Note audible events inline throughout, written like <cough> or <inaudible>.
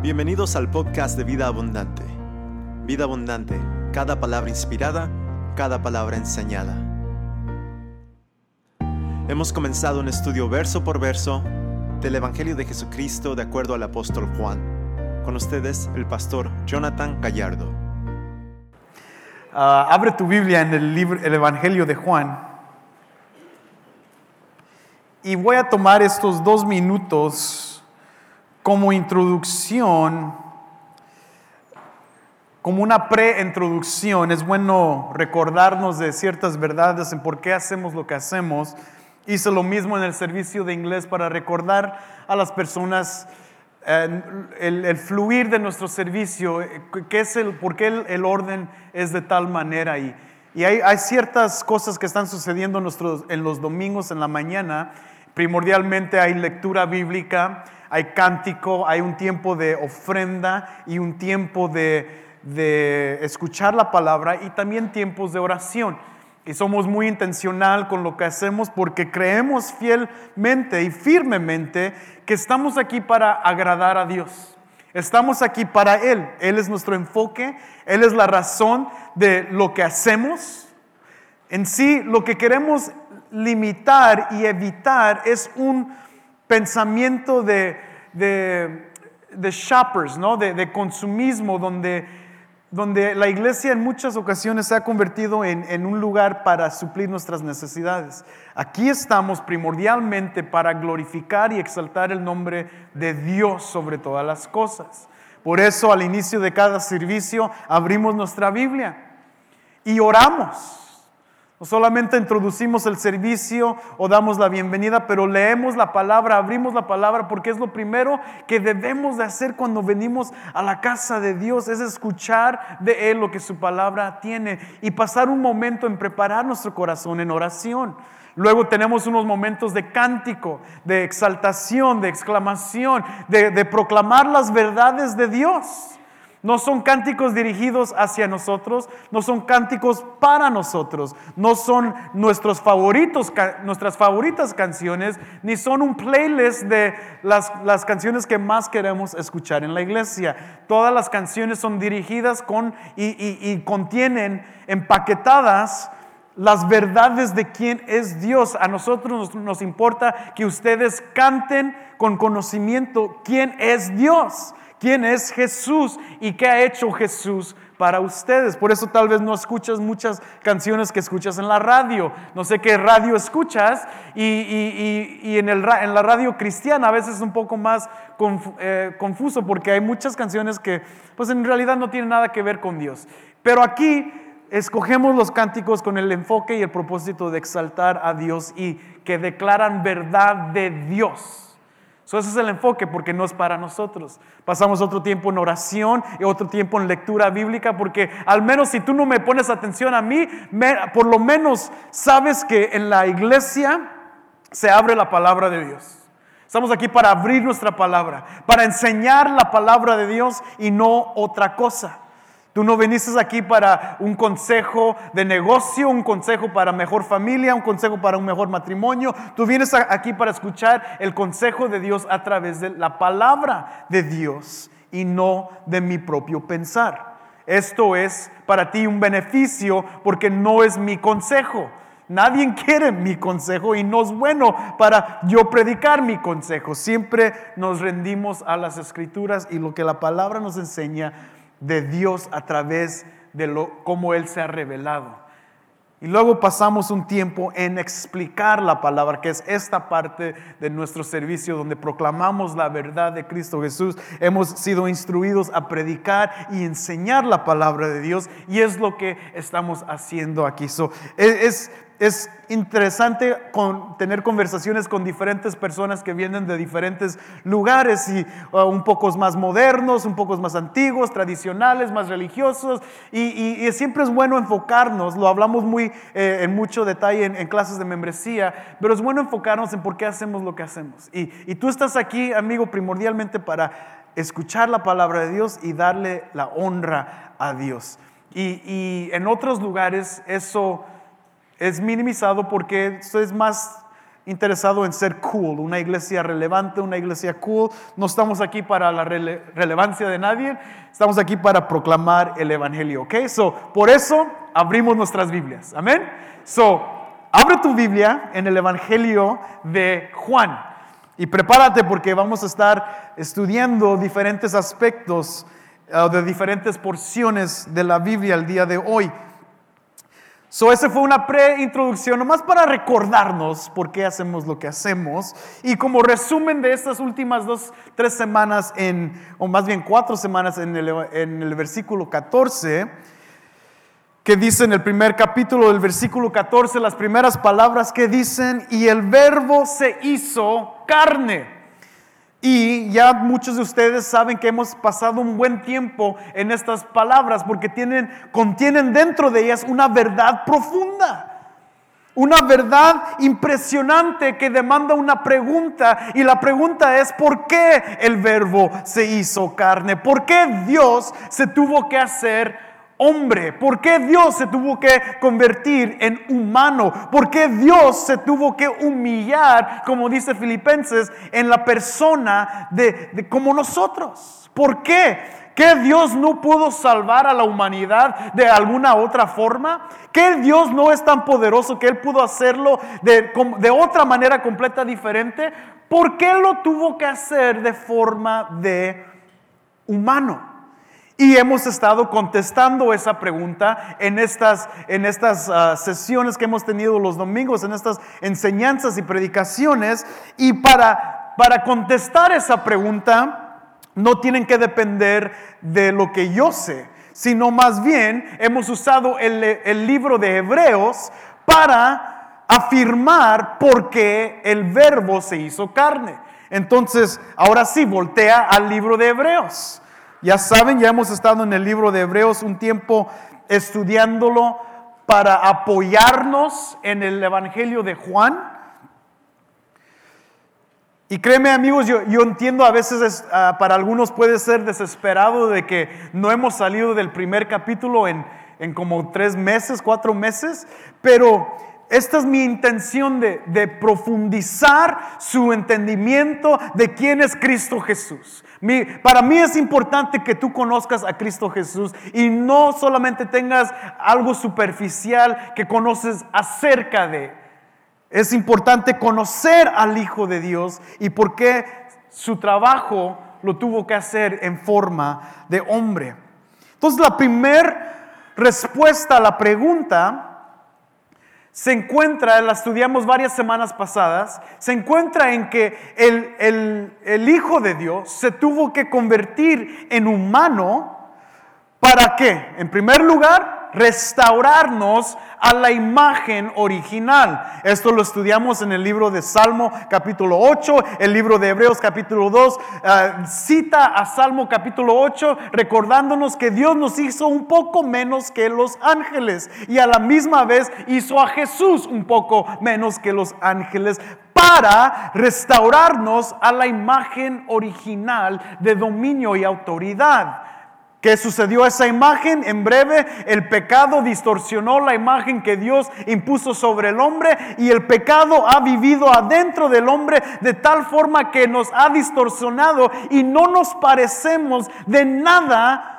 Bienvenidos al podcast de Vida Abundante. Vida Abundante, cada palabra inspirada, cada palabra enseñada. Hemos comenzado un estudio verso por verso del Evangelio de Jesucristo de acuerdo al apóstol Juan. Con ustedes, el pastor Jonathan Gallardo. Ah, abre tu Biblia en el, libro, el Evangelio de Juan. Y voy a tomar estos dos minutos como introducción, como una preintroducción. Es bueno recordarnos de ciertas verdades en por qué hacemos lo que hacemos. Hice lo mismo en el servicio de inglés para recordar a las personas eh, el, el, fluir de nuestro servicio, eh, qué es el, por qué el, el orden es de tal manera. Y, y hay, hay, ciertas cosas que están sucediendo nuestros, en los domingos en la mañana. Primordialmente hay lectura bíblica, hay cántico, hay un tiempo de ofrenda y un tiempo de, escuchar la palabra y también tiempos de oración. Y somos muy intencional con lo que hacemos porque creemos fielmente y firmemente que estamos aquí para agradar a Dios. Estamos aquí para Él. Él es nuestro enfoque. Él es la razón de lo que hacemos. En sí, lo que queremos limitar y evitar es un pensamiento de, de, de shoppers, ¿no? de, de consumismo, donde donde la iglesia en muchas ocasiones se ha convertido en, en, un lugar para suplir nuestras necesidades. Aquí estamos primordialmente para glorificar y exaltar el nombre de Dios sobre todas las cosas. Por eso al inicio de cada servicio abrimos nuestra Biblia y oramos. No solamente introducimos el servicio o damos la bienvenida, pero leemos la palabra, abrimos la palabra, porque es lo primero que debemos de hacer cuando venimos a la casa de Dios, es escuchar de Él lo que su palabra tiene y pasar un momento en preparar nuestro corazón en oración. Luego tenemos unos momentos de cántico, de exaltación, de exclamación, de, de proclamar las verdades de Dios. No son cánticos dirigidos hacia nosotros, no son cánticos para nosotros, no son nuestros favoritos, nuestras favoritas canciones, ni son un playlist de las, las canciones que más queremos escuchar en la iglesia. Todas las canciones son dirigidas con y, contienen empaquetadas las verdades de quién es Dios. A nosotros nos, nos, importa que ustedes canten con conocimiento quién es Dios quién es Jesús y qué ha hecho Jesús para ustedes. Por eso tal vez no escuchas muchas canciones que escuchas en la radio. No sé qué radio escuchas y, y, y, en, la radio cristiana a veces es un poco más conf, eh, confuso porque hay muchas canciones que pues en realidad no tienen nada que ver con Dios. Pero aquí escogemos los cánticos con el enfoque y el propósito de exaltar a Dios y que declaran verdad de Dios. So, ese es el enfoque porque no es para nosotros. Pasamos otro tiempo en oración y otro tiempo en lectura bíblica porque al menos si tú no me pones atención a mí, por lo menos sabes que en la iglesia se abre la palabra de Dios. Estamos aquí para abrir nuestra palabra, para enseñar la palabra de Dios y no otra cosa. Tú no viniste aquí para un consejo de negocio, un consejo para mejor familia, un consejo para un mejor matrimonio. Tú vienes aquí para escuchar el consejo de Dios a través de la palabra de Dios y no de mi propio pensar. Esto es para ti un beneficio porque no es mi consejo. Nadie <laughs> quiere mi consejo y no es bueno para yo predicar mi consejo. Siempre nos rendimos a las escrituras y lo que la palabra nos enseña de Dios a través de lo, cómo Él se ha revelado. Y luego pasamos un tiempo en explicar la palabra, que es esta parte de nuestro servicio donde proclamamos la verdad de Cristo Jesús. Hemos sido instruidos a predicar y enseñar la palabra de Dios y es lo que estamos haciendo aquí. Es interesante con, tener conversaciones con diferentes personas que vienen de diferentes lugares y uh, un poco más modernos, un poco más antiguos, tradicionales, más religiosos. Y, y, y siempre es bueno enfocarnos, lo hablamos muy eh, en mucho detalle en, en, clases de membresía, pero es bueno enfocarnos en por qué hacemos lo que hacemos. Y, y tú estás aquí, amigo, primordialmente para escuchar la palabra de Dios y darle la honra a Dios. Y en otros lugares eso es minimizado porque es más interesado en ser cool, una iglesia relevante, una iglesia cool. No estamos aquí para la relevancia de nadie, estamos aquí para proclamar el evangelio, ¿ok? So, por eso abrimos nuestras Biblias, amén. So, abre tu Biblia en el evangelio de Juan y prepárate porque vamos a estar estudiando diferentes aspectos uh, de diferentes porciones de la Biblia el día de hoy. So, esa fue una preintroducción, nomás para recordarnos por qué hacemos lo que hacemos. Y como resumen de estas últimas dos, tres semanas, en, o más bien cuatro semanas en el, en el versículo 14, que dice en el primer capítulo del versículo 14, las primeras palabras que dicen, y el verbo se hizo carne. Y ya muchos de ustedes saben que hemos pasado un buen tiempo en estas palabras porque tienen, contienen dentro de ellas una verdad profunda. Una verdad impresionante que demanda una pregunta y la pregunta es ¿por qué el verbo se hizo carne? ¿Por qué Dios se tuvo que hacer hombre? ¿Por qué Dios se tuvo que convertir en humano? ¿Por qué Dios se tuvo que humillar, como dice Filipenses, en la persona de, como nosotros? ¿Por qué? ¿Que Dios no pudo salvar a la humanidad de alguna otra forma? ¿Que Dios no es tan poderoso que Él pudo hacerlo de, de otra manera completa diferente? ¿Por qué lo tuvo que hacer de forma de humano? Y hemos estado contestando esa pregunta en estas, en estas ah, sesiones que hemos tenido los domingos, en estas enseñanzas y predicaciones. Y para, para contestar esa pregunta, no tienen que depender de lo que yo sé, sino más bien hemos usado el, el libro de Hebreos para afirmar por qué el verbo se hizo carne. Entonces, ahora sí, voltea al libro de Hebreos. Ya saben, ya hemos estado en el libro de Hebreos un tiempo estudiándolo para apoyarnos en el Evangelio de Juan. Y créeme amigos, yo, entiendo a veces ah, para algunos puede ser desesperado de que no hemos salido del primer capítulo en, en como tres meses, cuatro meses, pero esta es mi intención de, profundizar su entendimiento de quién es Cristo Jesús. para mí es importante que tú conozcas a Cristo Jesús y no solamente tengas algo superficial que conoces acerca de. Es importante conocer al Hijo de Dios y por qué su trabajo lo tuvo que hacer en forma de hombre. Entonces la primera respuesta a la pregunta se encuentra, la estudiamos varias semanas pasadas, se encuentra en que el, el, Hijo de Dios se tuvo que convertir en humano para qué? En primer lugar, restaurarnos a la imagen original. Esto lo estudiamos en el libro de Salmo capítulo 8, el libro de Hebreos capítulo 2, eh, cita a Salmo capítulo 8 recordándonos que Dios nos hizo un poco menos que los ángeles y a la misma vez hizo a Jesús un poco menos que los ángeles para restaurarnos a la imagen original de dominio y autoridad. ¿Qué sucedió esa imagen? En breve, el pecado distorsionó la imagen que Dios impuso sobre el hombre y el pecado ha vivido adentro del hombre de tal forma que nos ha distorsionado y no nos parecemos de nada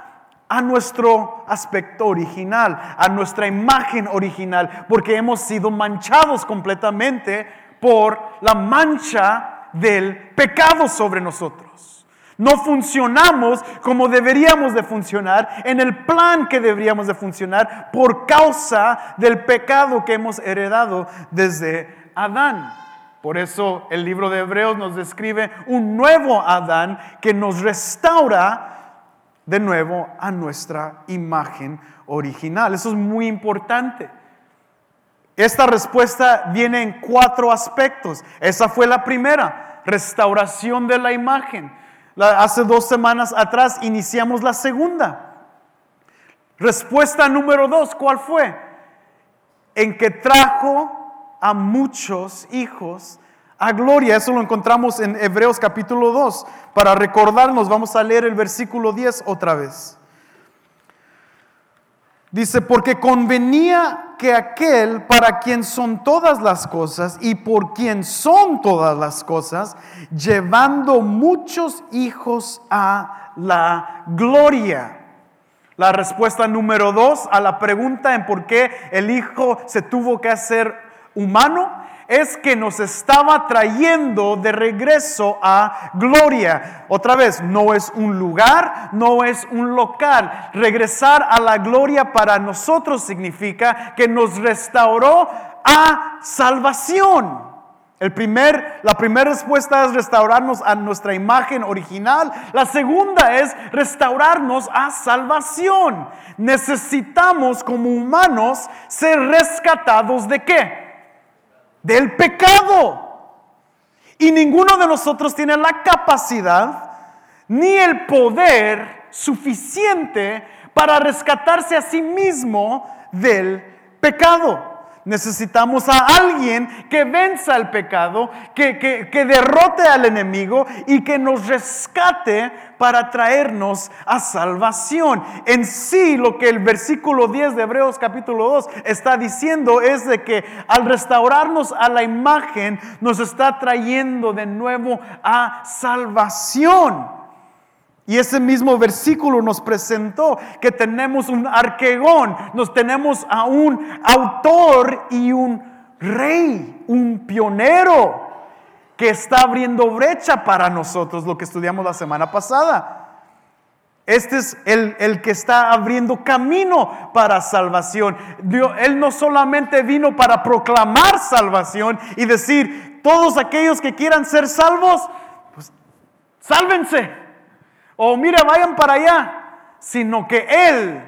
a nuestro aspecto original, a nuestra imagen original, porque hemos sido manchados completamente por la mancha del pecado sobre nosotros. No funcionamos como deberíamos de funcionar, en el plan que deberíamos de funcionar por causa del pecado que hemos heredado desde Adán. Por eso el libro de Hebreos nos describe un nuevo Adán que nos restaura de nuevo a nuestra imagen original. Eso es muy importante. Esta respuesta viene en cuatro aspectos. Esa fue la primera, restauración de la imagen hace dos semanas atrás iniciamos la segunda. Respuesta número dos, ¿cuál fue? En que trajo a muchos hijos a gloria. Eso lo encontramos en Hebreos capítulo 2. Para recordarnos, vamos a leer el versículo 10 otra vez. Dice, porque convenía que aquel para quien son todas las cosas y por quien son todas las cosas, llevando muchos hijos a la gloria. La respuesta número dos a la pregunta en por qué el hijo se tuvo que hacer humano es que nos estaba trayendo de regreso a gloria. Otra vez, no es un lugar, no es un local. Regresar a la gloria para nosotros significa que nos restauró a salvación. El primer, la primera respuesta es restaurarnos a nuestra imagen original. La segunda es restaurarnos a salvación. Necesitamos como humanos ser rescatados de qué? Del pecado. Y ninguno de nosotros tiene la capacidad ni el poder suficiente para rescatarse a sí mismo del pecado. Necesitamos a alguien que venza el pecado, que, que, derrote al enemigo y que nos rescate para traernos a salvación. En sí, lo que el versículo 10 de Hebreos capítulo 2 está diciendo es de que al restaurarnos a la imagen, nos está trayendo de nuevo a salvación. Y ese mismo versículo nos presentó que tenemos un arquegón, nos tenemos a un autor y un rey, un pionero que está abriendo brecha para nosotros, lo que estudiamos la semana pasada. Este es el, el, que está abriendo camino para salvación. Dios, él no solamente vino para proclamar salvación y decir, todos aquellos que quieran ser salvos, pues sálvense o mire, vayan para allá, sino que Él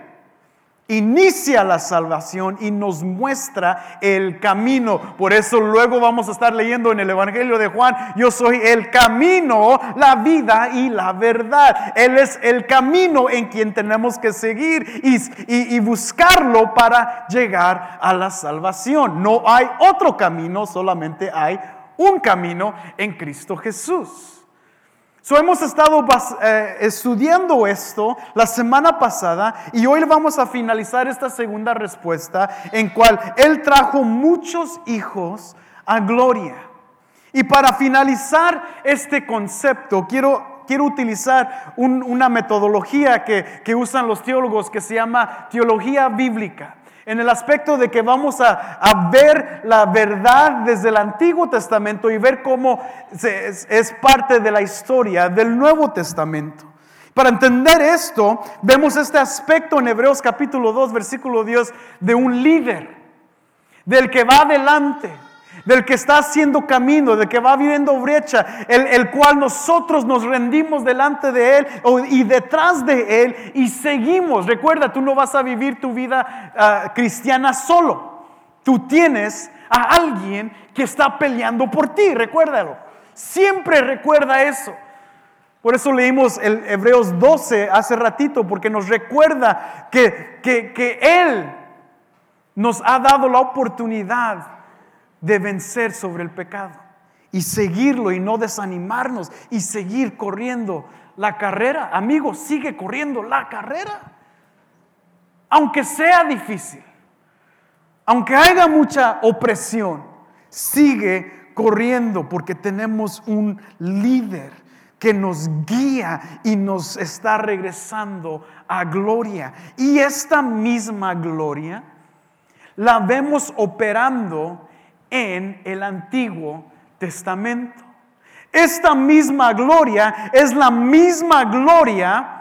inicia la salvación y nos muestra el camino. Por eso luego vamos a estar leyendo en el Evangelio de Juan, yo soy el camino, la vida y la verdad. Él es el camino en quien tenemos que seguir y, y buscarlo para llegar a la salvación. No hay otro camino, solamente hay un camino en Cristo Jesús. So, hemos estado eh, estudiando esto la semana pasada y hoy vamos a finalizar esta segunda respuesta en cual Él trajo muchos hijos a gloria. Y para finalizar este concepto, quiero, quiero utilizar una metodología que, que usan los teólogos que se llama teología bíblica en el aspecto de que vamos a, ver la verdad desde el Antiguo Testamento y ver cómo es, parte de la historia del Nuevo Testamento. Para entender esto, vemos este aspecto en Hebreos capítulo 2, versículo 10, de un líder, del que va adelante del que está haciendo camino, del que va viviendo brecha, el, cual nosotros nos rendimos delante de Él y detrás de Él y seguimos. Recuerda, tú no vas a vivir tu vida ah, cristiana solo. Tú tienes a alguien que está peleando por ti, recuérdalo. Siempre recuerda eso. Por eso leímos el Hebreos 12 hace ratito, porque nos recuerda que, que, que Él nos ha dado la oportunidad de vencer sobre el pecado y seguirlo y no desanimarnos y seguir corriendo la carrera. Amigo, sigue corriendo la carrera. Aunque sea difícil, aunque haya mucha opresión, sigue corriendo porque tenemos un líder que nos guía y nos está regresando a gloria. Y esta misma gloria la vemos operando en el Antiguo Testamento. Esta misma gloria es la misma gloria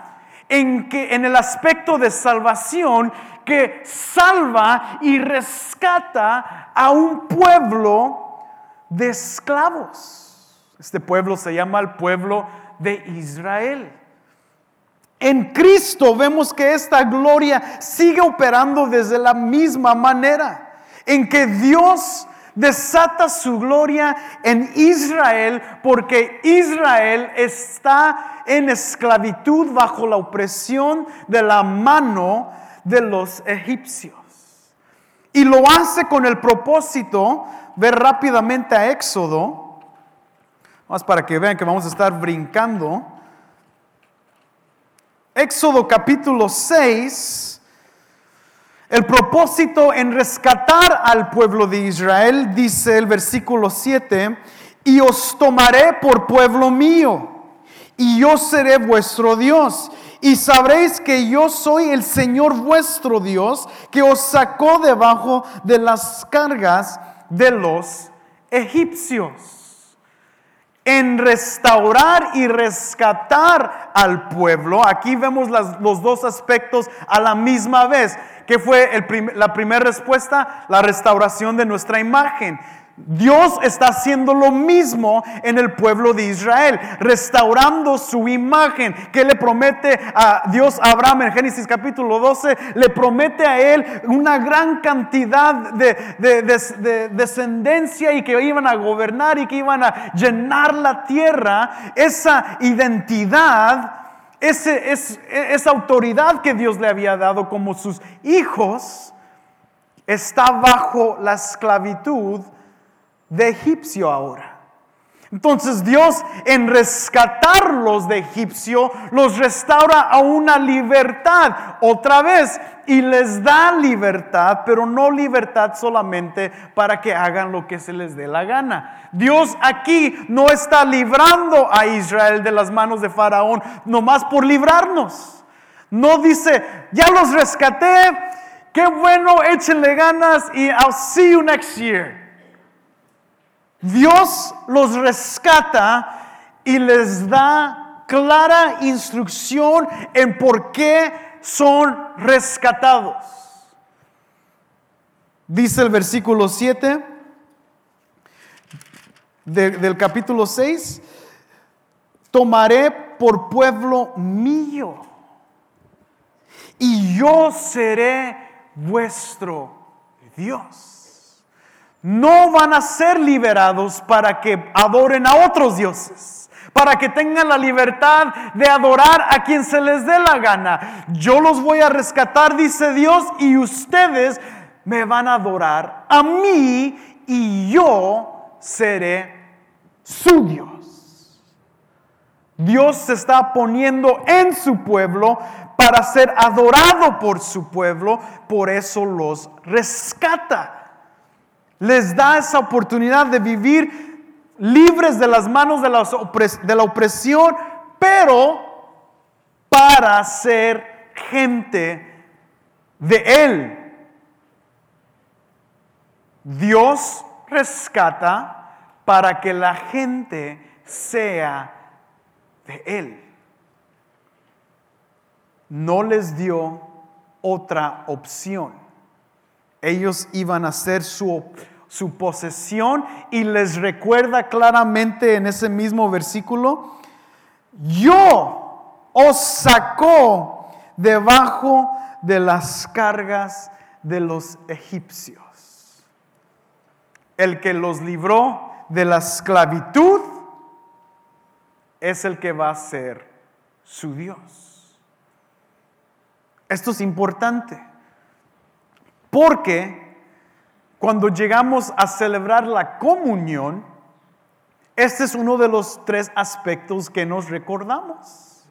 en que en el aspecto de salvación que salva y rescata a un pueblo de esclavos. Este pueblo se llama el pueblo de Israel. En Cristo vemos que esta gloria sigue operando desde la misma manera en que Dios desata su gloria en Israel porque Israel está en esclavitud bajo la opresión de la mano de los egipcios. Y lo hace con el propósito, ver rápidamente a Éxodo, más para que vean que vamos a estar brincando. Éxodo capítulo 6 El propósito en rescatar al pueblo de Israel, dice el versículo 7, y os tomaré por pueblo mío, y yo seré vuestro Dios, y sabréis que yo soy el Señor vuestro Dios, que os sacó debajo de las cargas de los egipcios en restaurar y rescatar al pueblo. Aquí vemos los dos aspectos a la misma vez. ¿Qué fue la primera respuesta? La restauración de nuestra imagen. Dios está haciendo lo mismo en el pueblo de Israel, restaurando su imagen, que le promete a Dios a Abraham en Génesis capítulo 12, le promete a él una gran cantidad de, descendencia y que iban a gobernar y que iban a llenar la tierra, esa identidad. Ese, esa autoridad que Dios le había dado como sus hijos está bajo la esclavitud de egipcio ahora. Entonces Dios en rescatarlos de egipcio los restaura a una libertad otra vez y les da libertad, pero no libertad solamente para que hagan lo que se les dé la gana. Dios aquí no está librando a Israel de las manos de Faraón nomás por librarnos. No dice, ya los rescaté, qué bueno, échenle ganas y I'll see you next year. Dios los rescata y les da clara instrucción en por qué son rescatados. Dice el versículo 7 del capítulo 6, tomaré por pueblo mío y yo seré vuestro Dios no van a ser liberados para que adoren a otros dioses, para que tengan la libertad de adorar a quien se les dé la gana. Yo los voy a rescatar, dice Dios, y ustedes me van a adorar a mí y yo seré su Dios. Dios se está poniendo en su pueblo para ser adorado por su pueblo, por eso los rescata les da esa oportunidad de vivir libres de las manos de la, opresión, pero para ser gente de Él. Dios rescata para que la gente sea de Él. No les dio otra opción. Ellos iban a ser su su posesión y les recuerda claramente en ese mismo versículo, yo os sacó debajo de las cargas de los egipcios. El que los libró de la esclavitud es el que va a ser su Dios. Esto es importante porque cuando llegamos a celebrar la comunión, este es uno de los tres aspectos que nos recordamos.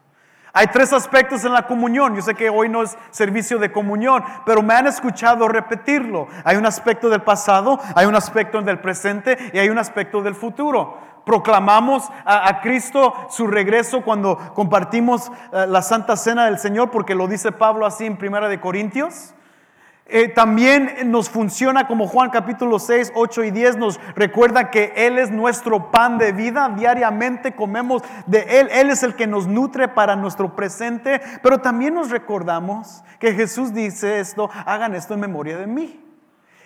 Hay tres aspectos en la comunión. Yo sé que hoy no es servicio de comunión, pero me han escuchado repetirlo. Hay un aspecto del pasado, hay un aspecto del presente y hay un aspecto del futuro. Proclamamos a, Cristo su regreso cuando compartimos eh, la Santa Cena del Señor, porque lo dice Pablo así en Primera de Corintios. Eh, también nos funciona como Juan capítulo 6, 8 y 10 nos recuerda que Él es nuestro pan de vida, diariamente comemos de Él, Él es el que nos nutre para nuestro presente, pero también nos recordamos que Jesús dice esto, hagan esto en memoria de mí.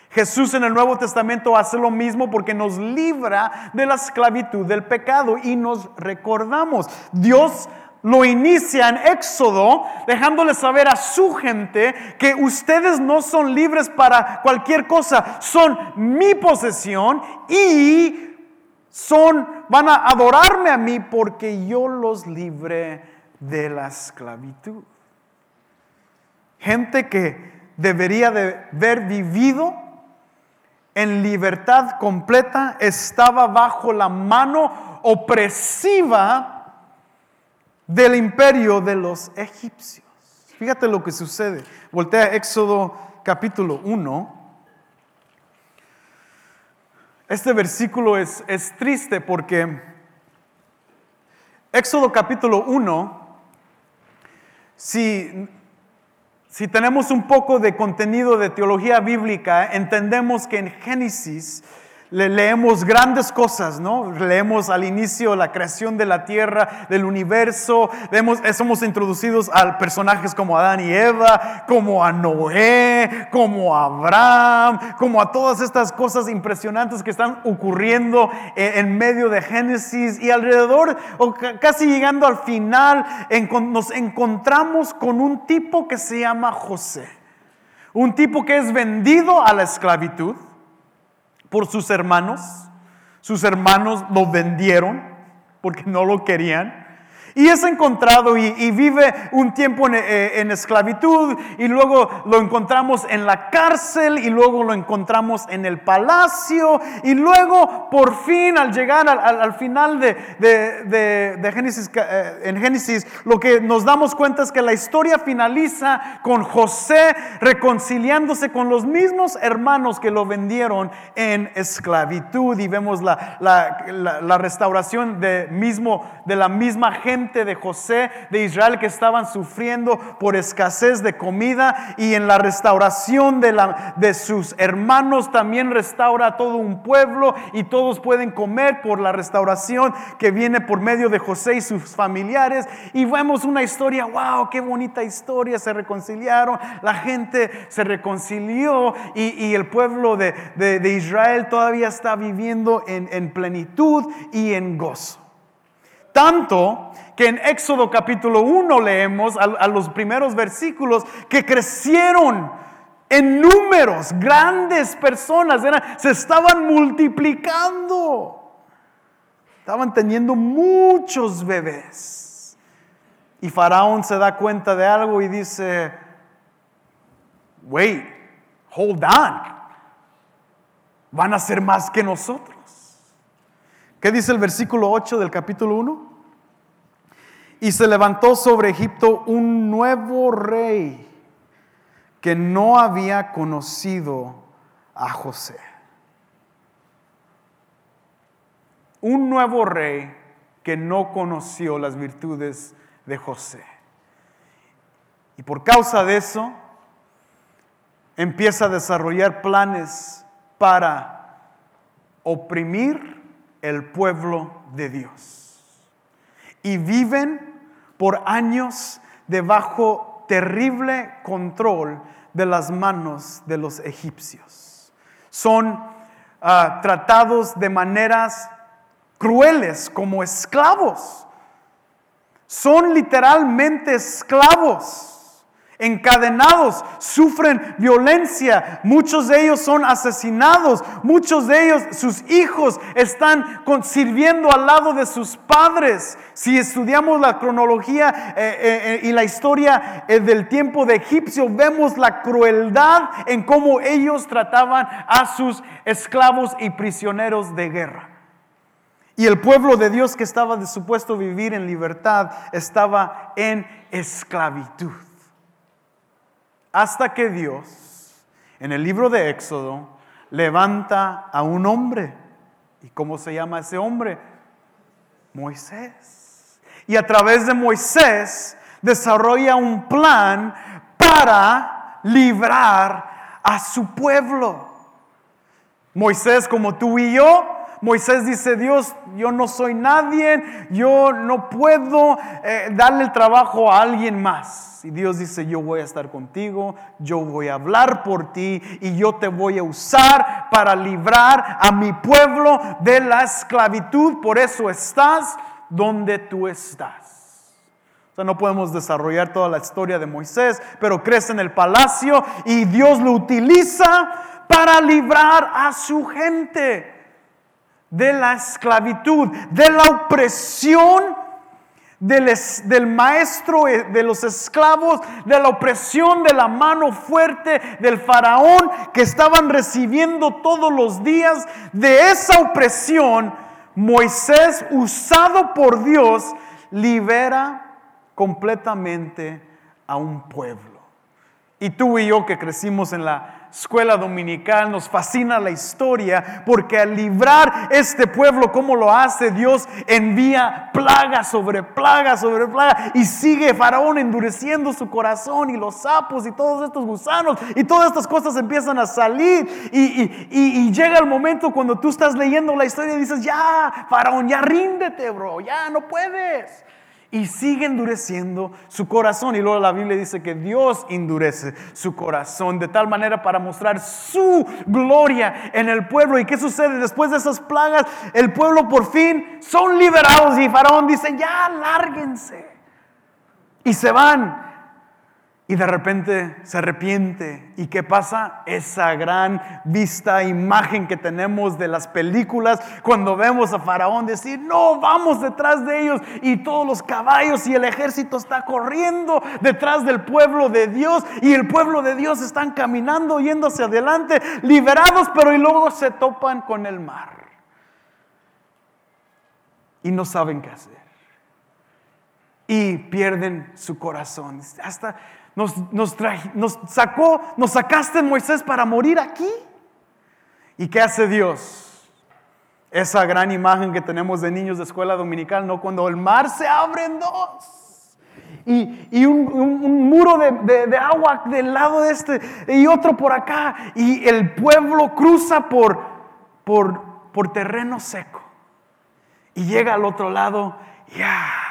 Jesús en el Nuevo Testamento hace lo mismo porque nos libra de la esclavitud del pecado y nos recordamos. Dios lo inicia en Éxodo, dejándole saber a su gente que ustedes no son libres para cualquier cosa, son mi posesión y son van a adorarme a mí porque yo los libré de la esclavitud. Gente que debería de haber vivido en libertad completa estaba bajo la mano opresiva del imperio de los egipcios. Fíjate lo que sucede. Voltea Éxodo capítulo 1. Este versículo es, es triste porque Éxodo capítulo 1, si si tenemos un poco de contenido de teología bíblica, entendemos que en Génesis le leemos grandes cosas, ¿no? Leemos al inicio la creación de la tierra, del universo, vemos, somos introducidos a personajes como Adán y Eva, como a Noé, como a Abraham, como a todas estas cosas impresionantes que están ocurriendo en, medio de Génesis y alrededor, o casi llegando al final, nos encontramos con un tipo que se llama José, un tipo que es vendido a la esclavitud por sus hermanos. Sus hermanos lo vendieron porque no lo querían. Y es encontrado y, vive un tiempo eh, en, esclavitud y luego lo encontramos en la cárcel y luego lo encontramos en el palacio y luego por fin al llegar al, final de, de, Génesis, eh, en Génesis lo que nos damos cuenta es que la historia finaliza con José reconciliándose con los mismos hermanos que lo vendieron en esclavitud y vemos la, la, la restauración de, mismo, de la misma gente de José de Israel que estaban sufriendo por escasez de comida y en la restauración de, la, de sus hermanos también restaura todo un pueblo y todos pueden comer por la restauración que viene por medio de José y sus familiares y vemos una historia, wow, qué bonita historia, se reconciliaron, la gente se reconcilió y, el pueblo de, Israel todavía está viviendo en, en plenitud y en gozo. Tanto que en Éxodo capítulo 1 leemos a, los primeros versículos que crecieron en números, grandes personas, se estaban multiplicando. Estaban teniendo muchos bebés. Y Faraón se da cuenta de algo y dice, wait, hold on. Van a ser más que nosotros. ¿Qué dice el versículo 8 del capítulo 1? Y se levantó sobre Egipto un nuevo rey que no había conocido a José. Un nuevo rey que no conoció las virtudes de José. Y por causa de eso, empieza a desarrollar planes para oprimir el pueblo de Dios. Y viven por años debajo terrible control de las manos de los egipcios. Son ah, tratados de maneras crueles como esclavos. Son literalmente esclavos encadenados, sufren violencia, muchos de ellos son asesinados, muchos de ellos, sus hijos, están sirviendo al lado de sus padres. Si estudiamos la cronología eh, eh, eh, y la historia del tiempo de egipcio, vemos la crueldad en cómo ellos trataban a sus esclavos y prisioneros de guerra. Y el pueblo de Dios que estaba de supuesto vivir en libertad estaba en esclavitud. Hasta que Dios, en el libro de Éxodo, levanta a un hombre. ¿Y cómo se llama ese hombre? Moisés. Y a través de Moisés desarrolla un plan para librar a su pueblo. Moisés, como tú y yo, Moisés dice, Dios, yo no soy nadie, yo no puedo eh, darle el trabajo a alguien más. Y Dios dice, yo voy a estar contigo, yo voy a hablar por ti y yo te voy a usar para librar a mi pueblo de la esclavitud. Por eso estás donde tú estás. O sea, no podemos desarrollar toda la historia de Moisés, pero crece en el palacio y Dios lo utiliza para librar a su gente de la esclavitud, de la opresión del, del, maestro eh, de los esclavos, de la opresión de la mano fuerte del faraón que estaban recibiendo todos los días. De esa opresión, Moisés, usado por Dios, libera completamente a un pueblo. Y tú y yo que crecimos en la escuela dominical, nos fascina la historia, porque al librar este pueblo como lo hace, Dios envía plaga sobre plaga sobre plaga y sigue Faraón endureciendo su corazón y los sapos y todos estos gusanos y todas estas cosas empiezan a salir. Y, y llega el momento cuando tú estás leyendo la historia y dices, ya, Faraón, ya ríndete, bro, ya no puedes y sigue endureciendo su corazón. Y luego la Biblia dice que Dios endurece su corazón de tal manera para mostrar su gloria en el pueblo. ¿Y qué sucede después de esas plagas? El pueblo por fin son liberados y Faraón dice, ya, lárguense. Y se van. Y de repente se arrepiente. ¿Y qué pasa? Esa gran vista, imagen que tenemos de las películas, cuando vemos a Faraón decir, no, vamos detrás de ellos. Y todos los caballos y el ejército está corriendo detrás del pueblo de Dios. Y el pueblo de Dios están caminando, yendo hacia adelante, liberados, pero y luego se topan con el mar. Y no saben qué hacer. Y pierden su corazón. Hasta nos, nos, nos sacó, nos sacaste Moisés para morir aquí. ¿Y qué hace Dios? Esa gran imagen que tenemos de niños de escuela dominical, ¿no? Cuando el mar se abre en dos. Y, un, muro de, agua del lado de este y otro por acá. Y el pueblo cruza por, terreno seco. Y llega al otro lado. Ya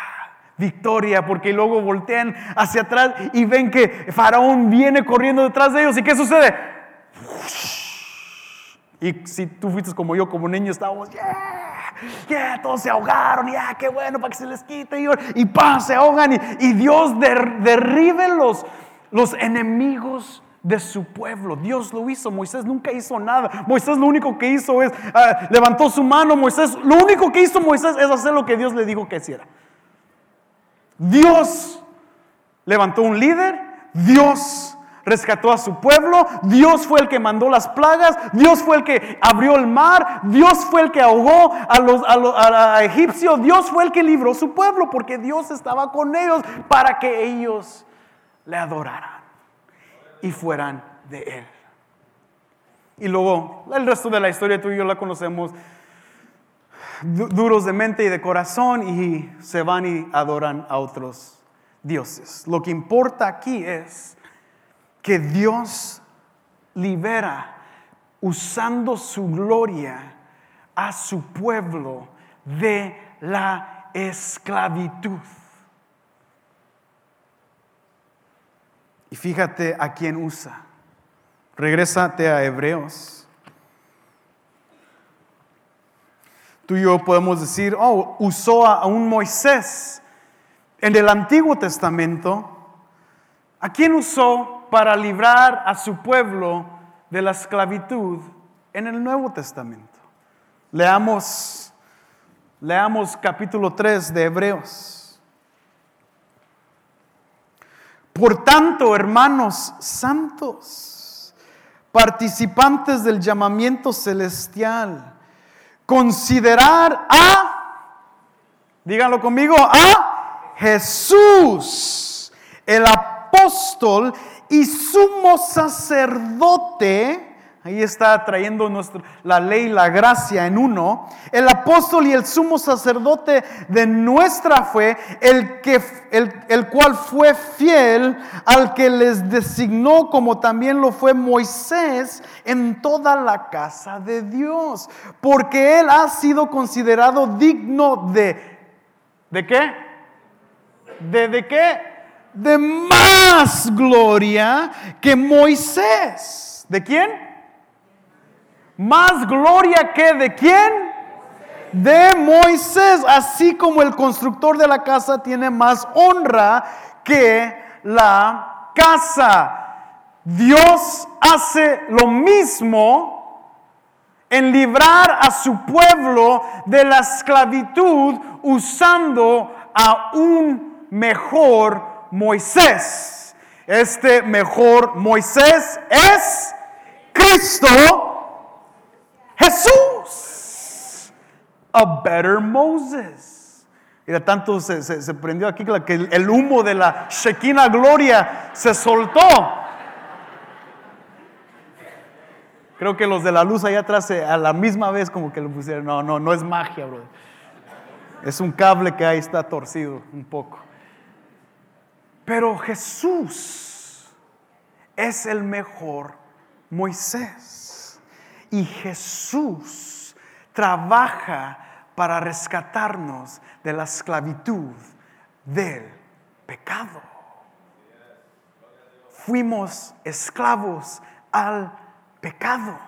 victoria, porque luego voltean hacia atrás y ven que Faraón viene corriendo detrás de ellos. ¿Y qué sucede? Y si tú fuiste como yo, como niño, estábamos, yeah, yeah, todos se ahogaron, ya, qué bueno para que se les quite, y, y se ahogan, y, Dios derribe los, enemigos de su pueblo. Dios lo hizo, Moisés nunca hizo nada. Moisés lo único que hizo es, ah, levantó su mano, Moisés, lo único que hizo Moisés es hacer lo que Dios le dijo que hiciera. Dios levantó un líder, Dios rescató a su pueblo, Dios fue el que mandó las plagas, Dios fue el que abrió el mar, Dios fue el que ahogó a los, a egipcios, Dios fue el que libró su pueblo, porque Dios estaba con ellos para que ellos le adoraran y fueran de él. Y luego el resto de la historia tú y yo la conocemos duros de mente y de corazón y se van y adoran a otros dioses. Lo que importa aquí es que Dios libera usando su gloria a su pueblo de la esclavitud. Y fíjate a quién usa. Regrésate a Hebreos Tú y yo podemos decir, oh, usó a un Moisés en el Antiguo Testamento. ¿A quién usó para librar a su pueblo de la esclavitud en el Nuevo Testamento? Leamos, leamos capítulo 3 de Hebreos. Por tanto, hermanos santos, participantes del llamamiento celestial, considerar a, díganlo conmigo, a Jesús, el apóstol y sumo sacerdote Ahí está trayendo la ley y la gracia en uno. El apóstol y el sumo sacerdote de nuestra fe, el, que, el, el cual fue fiel al que les designó, como también lo fue Moisés, en toda la casa de Dios. Porque él ha sido considerado digno de... ¿De qué? ¿De, de qué? De más gloria que Moisés. ¿De quién? Más gloria que de quién? De Moisés. Así como el constructor de la casa tiene más honra que la casa. Dios hace lo mismo en librar a su pueblo de la esclavitud usando a un mejor Moisés. Este mejor Moisés es Cristo Jesús, a better Moses. Mira, tanto se, prendió aquí que el, humo de la Shekinah gloria se soltó. Creo que los de la luz allá atrás eh, a la misma vez como que lo pusieron. No, no, no es magia, bro. Es un cable que ahí está torcido un poco. Pero Jesús es el mejor Moisés. Y Jesús trabaja para rescatarnos de la esclavitud del pecado. Fuimos esclavos al pecado.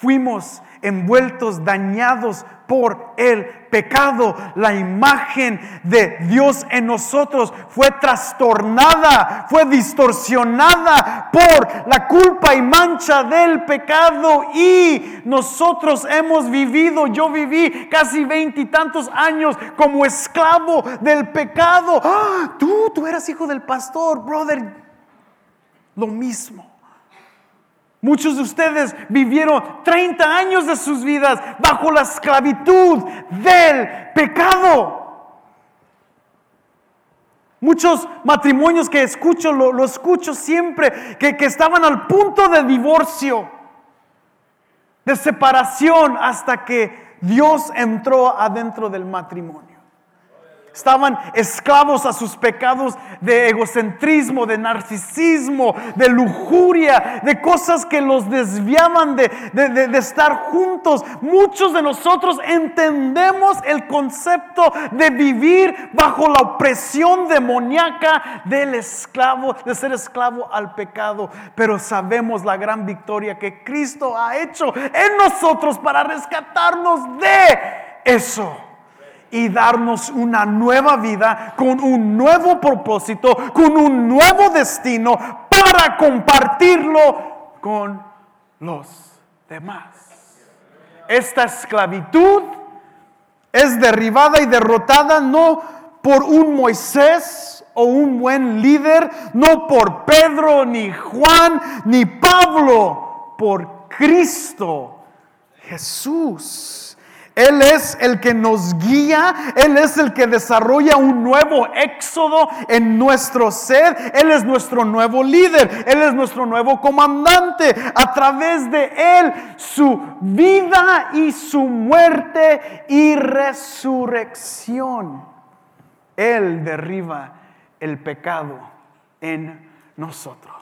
Fuimos envueltos, dañados por el pecado. La imagen de Dios en nosotros fue trastornada, fue distorsionada por la culpa y mancha del pecado. Y nosotros hemos vivido, yo viví casi veintitantos años como esclavo del pecado. ¡Ah! Tú, tú eras hijo del pastor, brother. Lo mismo. Muchos de ustedes vivieron 30 años de sus vidas bajo la esclavitud del pecado. Muchos matrimonios que escucho, lo, escucho siempre, que, que estaban al punto de divorcio, de separación, hasta que Dios entró adentro del matrimonio. Estaban esclavos a sus pecados de egocentrismo, de narcisismo, de lujuria, de cosas que los desviaban de, de, estar juntos. Muchos de nosotros entendemos el concepto de vivir bajo la opresión demoníaca del esclavo, de ser esclavo al pecado. Pero sabemos la gran victoria que Cristo ha hecho en nosotros para rescatarnos de eso y darnos una nueva vida con un nuevo propósito, con un nuevo destino para compartirlo con los demás. Esta esclavitud es derribada y derrotada no por un Moisés o un buen líder, no por Pedro, ni Juan, ni Pablo, por Cristo Jesús. Él es el que nos guía, Él es el que desarrolla un nuevo éxodo en nuestro ser, Él es nuestro nuevo líder, Él es nuestro nuevo comandante. A través de Él, su vida y su muerte y resurrección. Él derriba el pecado en nosotros.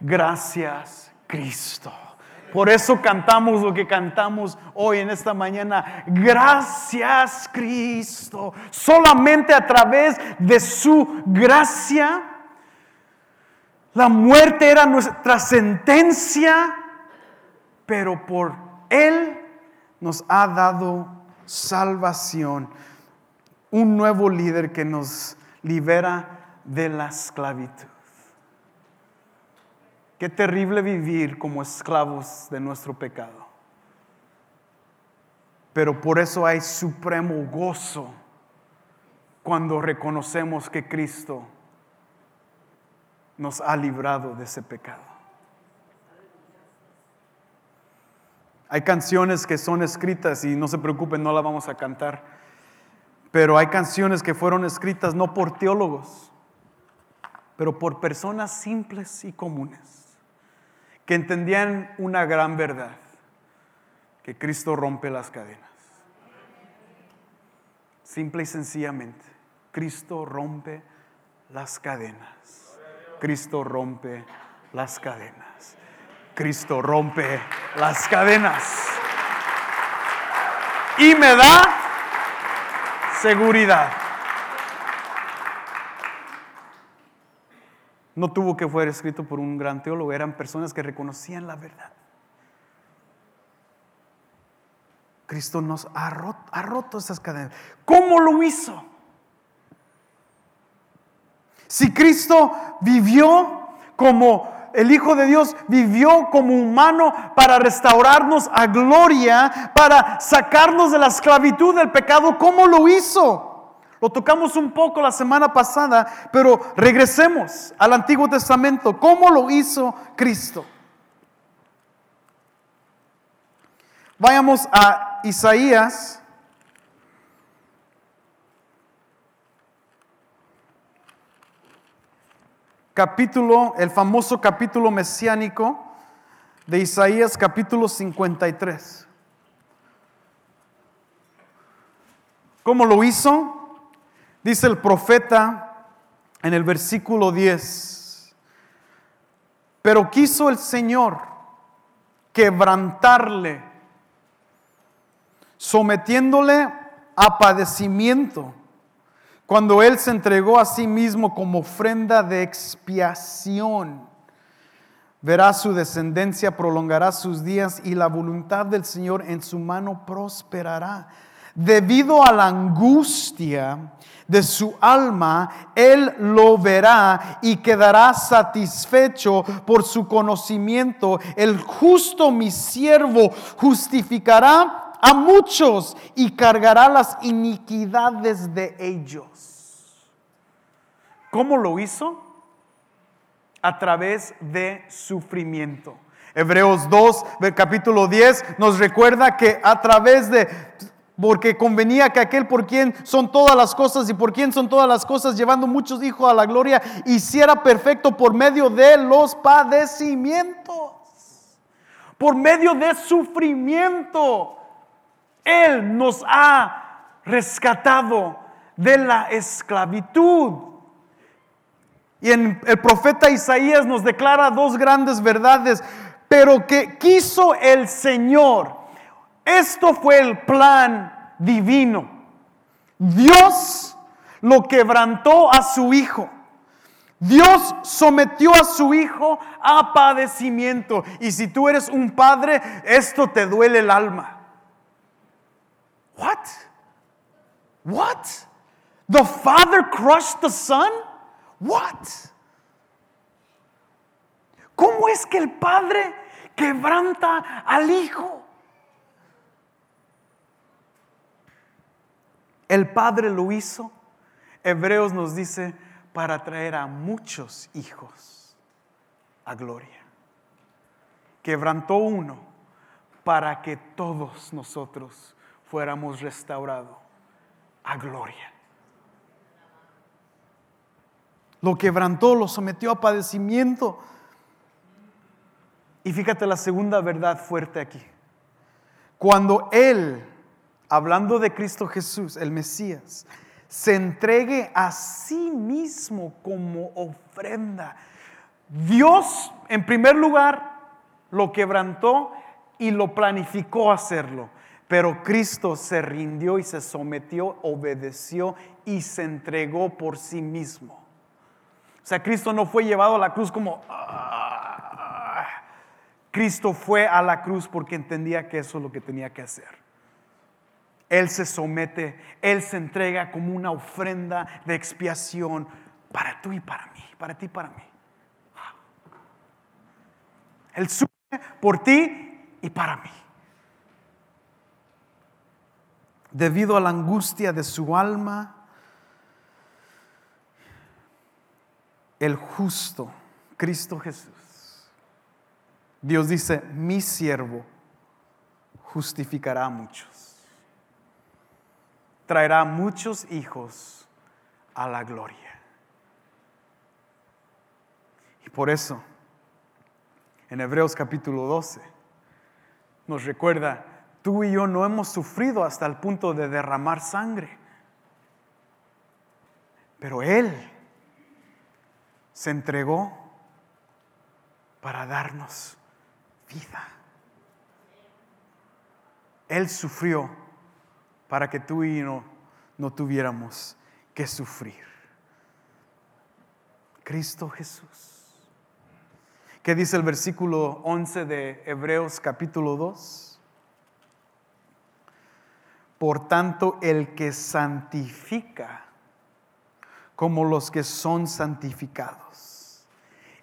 Gracias, Cristo. Por eso cantamos lo que cantamos hoy en esta mañana. Gracias Cristo. Solamente a través de su gracia. La muerte era nuestra sentencia, pero por Él nos ha dado salvación. Un nuevo líder que nos libera de la esclavitud. Qué terrible vivir como esclavos de nuestro pecado. Pero por eso hay supremo gozo cuando reconocemos que Cristo nos ha librado de ese pecado. Hay canciones que son escritas y no se preocupen, no las vamos a cantar, pero hay canciones que fueron escritas no por teólogos, pero por personas simples y comunes que entendían una gran verdad, que Cristo rompe las cadenas. Simple y sencillamente, Cristo rompe las cadenas. Cristo rompe las cadenas. Cristo rompe las cadenas. Y me da seguridad. No tuvo que ser escrito por un gran teólogo, eran personas que reconocían la verdad. Cristo nos ha roto, ha roto esas cadenas. ¿Cómo lo hizo? Si Cristo vivió como el Hijo de Dios, vivió como humano para restaurarnos a gloria, para sacarnos de la esclavitud del pecado, ¿cómo lo hizo? Lo tocamos un poco la semana pasada, pero regresemos al Antiguo Testamento. ¿Cómo lo hizo Cristo? Vayamos a Isaías. Capítulo, el famoso capítulo mesiánico, de Isaías capítulo 53. ¿Cómo lo hizo? Dice el profeta en el versículo 10. Pero quiso el Señor quebrantarle, sometiéndole a padecimiento, cuando Él se entregó a sí mismo como ofrenda de expiación. Verá su descendencia, prolongará sus días y la voluntad del Señor en su mano prosperará debido a la angustia de su alma, él lo verá y quedará satisfecho por su conocimiento. El justo mi siervo justificará a muchos y cargará las iniquidades de ellos. ¿Cómo lo hizo? A través de sufrimiento. Hebreos 2, capítulo 10, nos recuerda que a través de porque convenía que aquel por quien son todas las cosas y por quien son todas las cosas, llevando muchos hijos a la gloria, hiciera perfecto por medio de los padecimientos, por medio de sufrimiento. Él nos ha rescatado de la esclavitud. Y en el profeta Isaías nos declara dos grandes verdades, pero que quiso el Señor esto fue el plan divino. Dios lo quebrantó a su hijo. Dios sometió a su hijo a padecimiento. Y si tú eres un padre, esto te duele el alma. What? What? The father crushed the son? What? ¿Cómo es que el padre quebranta al hijo? El Padre lo hizo. Hebreos nos dice para traer a muchos hijos a gloria. Quebrantó uno para que todos nosotros fuéramos restaurados a gloria. Lo quebrantó, lo sometió a padecimiento. Y fíjate la segunda verdad fuerte aquí. Cuando Él hablando de Cristo Jesús, el Mesías, se entregue a sí mismo como ofrenda. Dios, en primer lugar, lo quebrantó y lo planificó hacerlo. Pero Cristo se rindió y se sometió, obedeció y se entregó por sí mismo. O sea, Cristo no fue llevado a la cruz como... Ah". Cristo fue a la cruz porque entendía que eso es lo que tenía que hacer. Él se somete, Él se entrega como una ofrenda de expiación para tú y para mí, para ti y para mí. Él sufre por ti y para mí. Debido a la angustia de su alma, el justo, Cristo Jesús, Dios dice, mi siervo justificará a muchos traerá muchos hijos a la gloria. Y por eso, en Hebreos capítulo 12, nos recuerda, tú y yo no hemos sufrido hasta el punto de derramar sangre, pero Él se entregó para darnos vida. Él sufrió para que tú y yo no, tuviéramos que sufrir. Cristo Jesús. ¿Qué dice el versículo 11 de Hebreos capítulo 2? Por tanto, el que santifica como los que son santificados.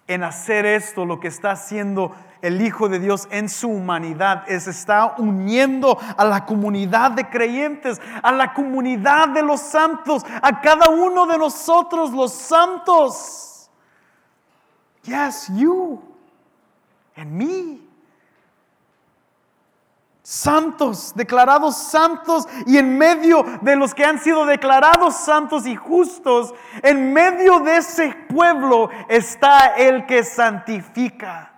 En hacer esto, lo que está haciendo el Hijo de Dios en su humanidad es está uniendo a la comunidad de creyentes, a la comunidad de los santos, a cada uno de nosotros los santos. Yes, you and me. Santos, declarados santos y en medio de los que han sido declarados santos y justos, en medio de ese pueblo está el que santifica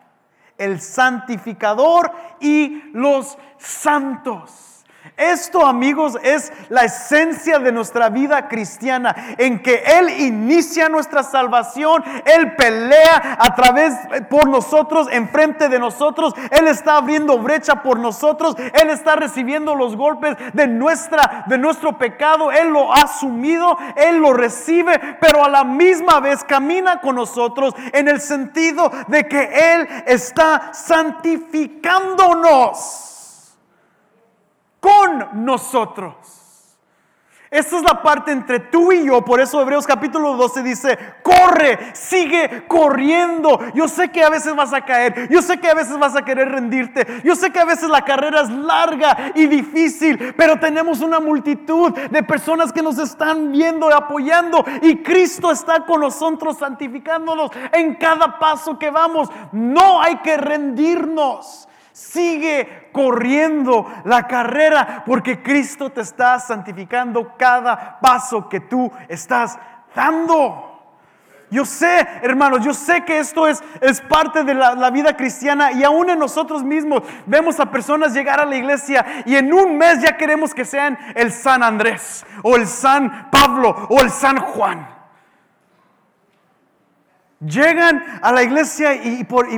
el santificador y los santos. Esto, amigos, es la esencia de nuestra vida cristiana, en que Él inicia nuestra salvación, Él pelea a través por nosotros, enfrente de nosotros, Él está abriendo brecha por nosotros, Él está recibiendo los golpes de nuestra de nuestro pecado, Él lo ha asumido, Él lo recibe, pero a la misma vez camina con nosotros en el sentido de que Él está santificándonos con nosotros. Esta es la parte entre tú y yo, por eso Hebreos capítulo 12 dice, corre, sigue corriendo. Yo sé que a veces vas a caer, yo sé que a veces vas a querer rendirte, yo sé que a veces la carrera es larga y difícil, pero tenemos una multitud de personas que nos están viendo y apoyando y Cristo está con nosotros santificándonos en cada paso que vamos. No hay que rendirnos. Sigue corriendo la carrera porque Cristo te está santificando cada paso que tú estás dando. Yo sé, hermanos, yo sé que esto es, es parte de la, vida cristiana y aún en nosotros mismos vemos a personas llegar a la iglesia y en un mes ya queremos que sean el San Andrés o el San Pablo o el San Juan. Llegan a la iglesia y, por,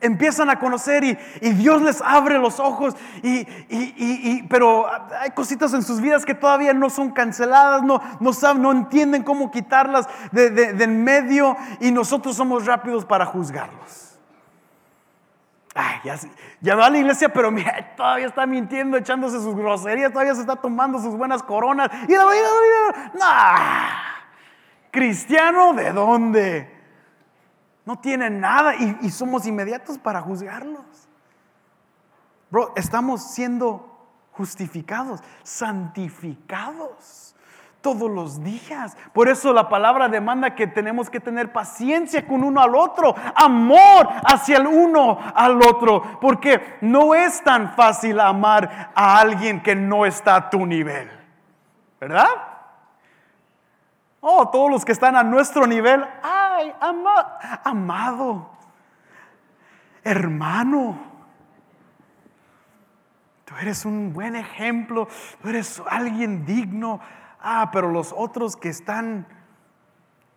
empiezan a conocer y, Dios les abre los ojos, y, pero hay cositas en sus vidas que todavía no son canceladas, no, no, saben, no entienden cómo quitarlas de, del medio y nosotros somos rápidos para juzgarlos. Ay, ya, ya, va a la iglesia, pero mira, todavía está mintiendo, echándose sus groserías, todavía se está tomando sus buenas coronas. Y cristiano, ¿de dónde? No tienen nada y, somos inmediatos para juzgarlos. Bro, estamos siendo justificados, santificados todos los días. Por eso la palabra demanda que tenemos que tener paciencia con uno al otro, amor hacia el uno al otro, porque no es tan fácil amar a alguien que no está a tu nivel. ¿Verdad? Oh, todos los que están a nuestro nivel, amado, hermano. Tú eres un buen ejemplo, tú eres alguien digno. Ah, pero los otros que están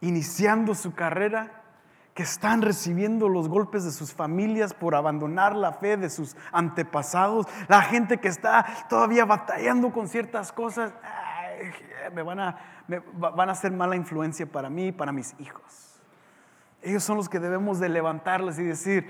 iniciando su carrera, que están recibiendo los golpes de sus familias por abandonar la fe de sus antepasados, la gente que está todavía batallando con ciertas cosas, me van a van a ser mala influencia para mí y para mis hijos. Ellos son los que debemos de levantarles y decir,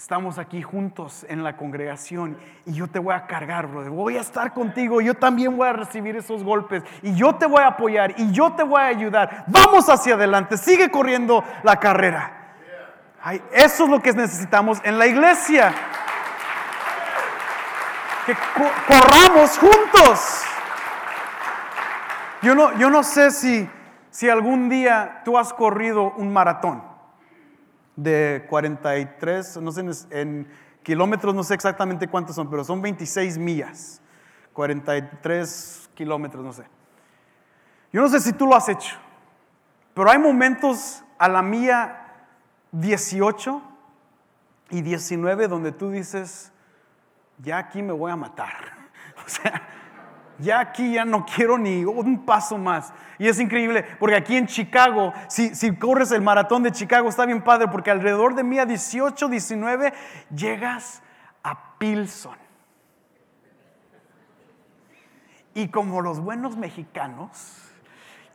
estamos aquí juntos en la congregación y yo te voy a cargar, brother. Voy a estar contigo, yo también voy a recibir esos golpes y yo te voy a apoyar y yo te voy a ayudar. Vamos hacia adelante, sigue corriendo la carrera. eso es lo que necesitamos en la iglesia. Que corramos juntos. Yo no, yo no sé si, si algún día tú has corrido un maratón de 43, no sé, en kilómetros, no sé exactamente cuántos son, pero son 26 millas, 43 kilómetros, no sé. Yo no sé si tú lo has hecho, pero hay momentos a la mía 18 y 19 donde tú dices, ya aquí me voy a matar. <laughs> O sea, ya aquí ya no quiero ni un paso más. Y es increíble, porque aquí en Chicago, si, si corres el maratón de Chicago, está bien padre, porque alrededor de mí a 18, 19, llegas a Pilson. Y como los buenos mexicanos,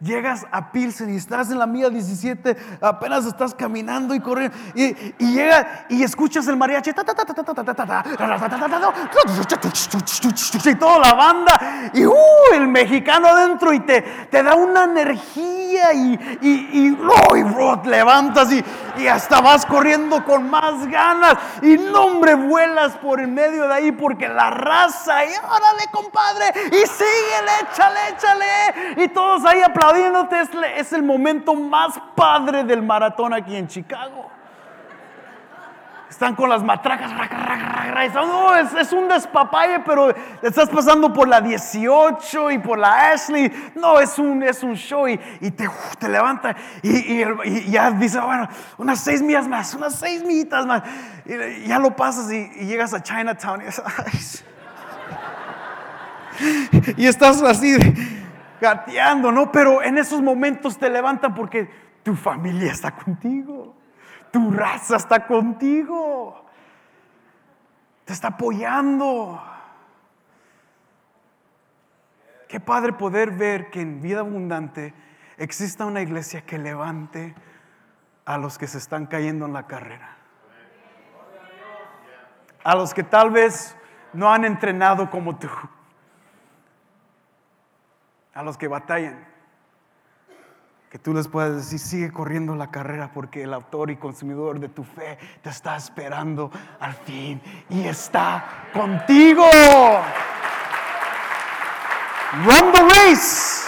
Llegas a Pilsen y estás en la mía 17, apenas estás caminando y corriendo, y, y llega y escuchas el mariachi, y toda la banda, y uh, el mexicano adentro, y te, te da una energía, y, y, y, oh, levantas, y, y hasta vas corriendo con más ganas, y no, hombre, vuelas por el medio de ahí, porque la raza, y órale, compadre, y síguele, échale, échale, y todos ahí aplaudiendo es el momento más padre del maratón aquí en Chicago. están con las matracas. No, es, es, un despapalle, pero estás pasando por la 18 y por la Ashley. No, es un, es un show y, te, te, levanta y, y, ya dice, bueno, unas seis millas más, unas seis millas más. Y ya lo pasas y, llegas a Chinatown y <laughs> estás así gateando, ¿no? Pero en esos momentos te levantan porque tu familia está contigo. Tu raza está contigo. Te está apoyando. Qué padre poder ver que en vida abundante exista una iglesia que levante a los que se están cayendo en la carrera. A los que tal vez no han entrenado como tú. A los que batallan que tú les puedas decir, sigue corriendo la carrera porque el autor y consumidor de tu fe te está esperando al fin y está contigo. Run the race.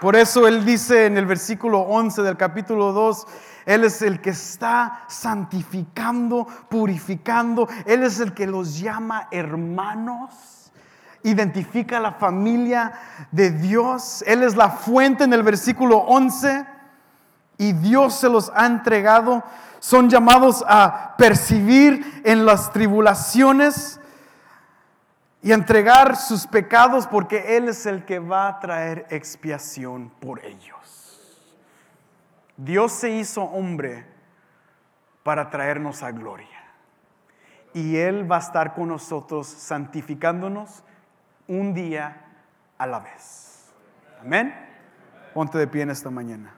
Por eso él dice en el versículo 11 del capítulo 2, Él es el que está santificando, purificando, Él es el que los llama hermanos identifica la familia de Dios. Él es la fuente en el versículo 11 y Dios se los ha entregado. Son llamados a percibir en las tribulaciones y entregar sus pecados porque Él es el que va a traer expiación por ellos. Dios se hizo hombre para traernos a gloria. Y Él va a estar con nosotros santificándonos un día a la vez. Amén. Ponte de pie en esta mañana.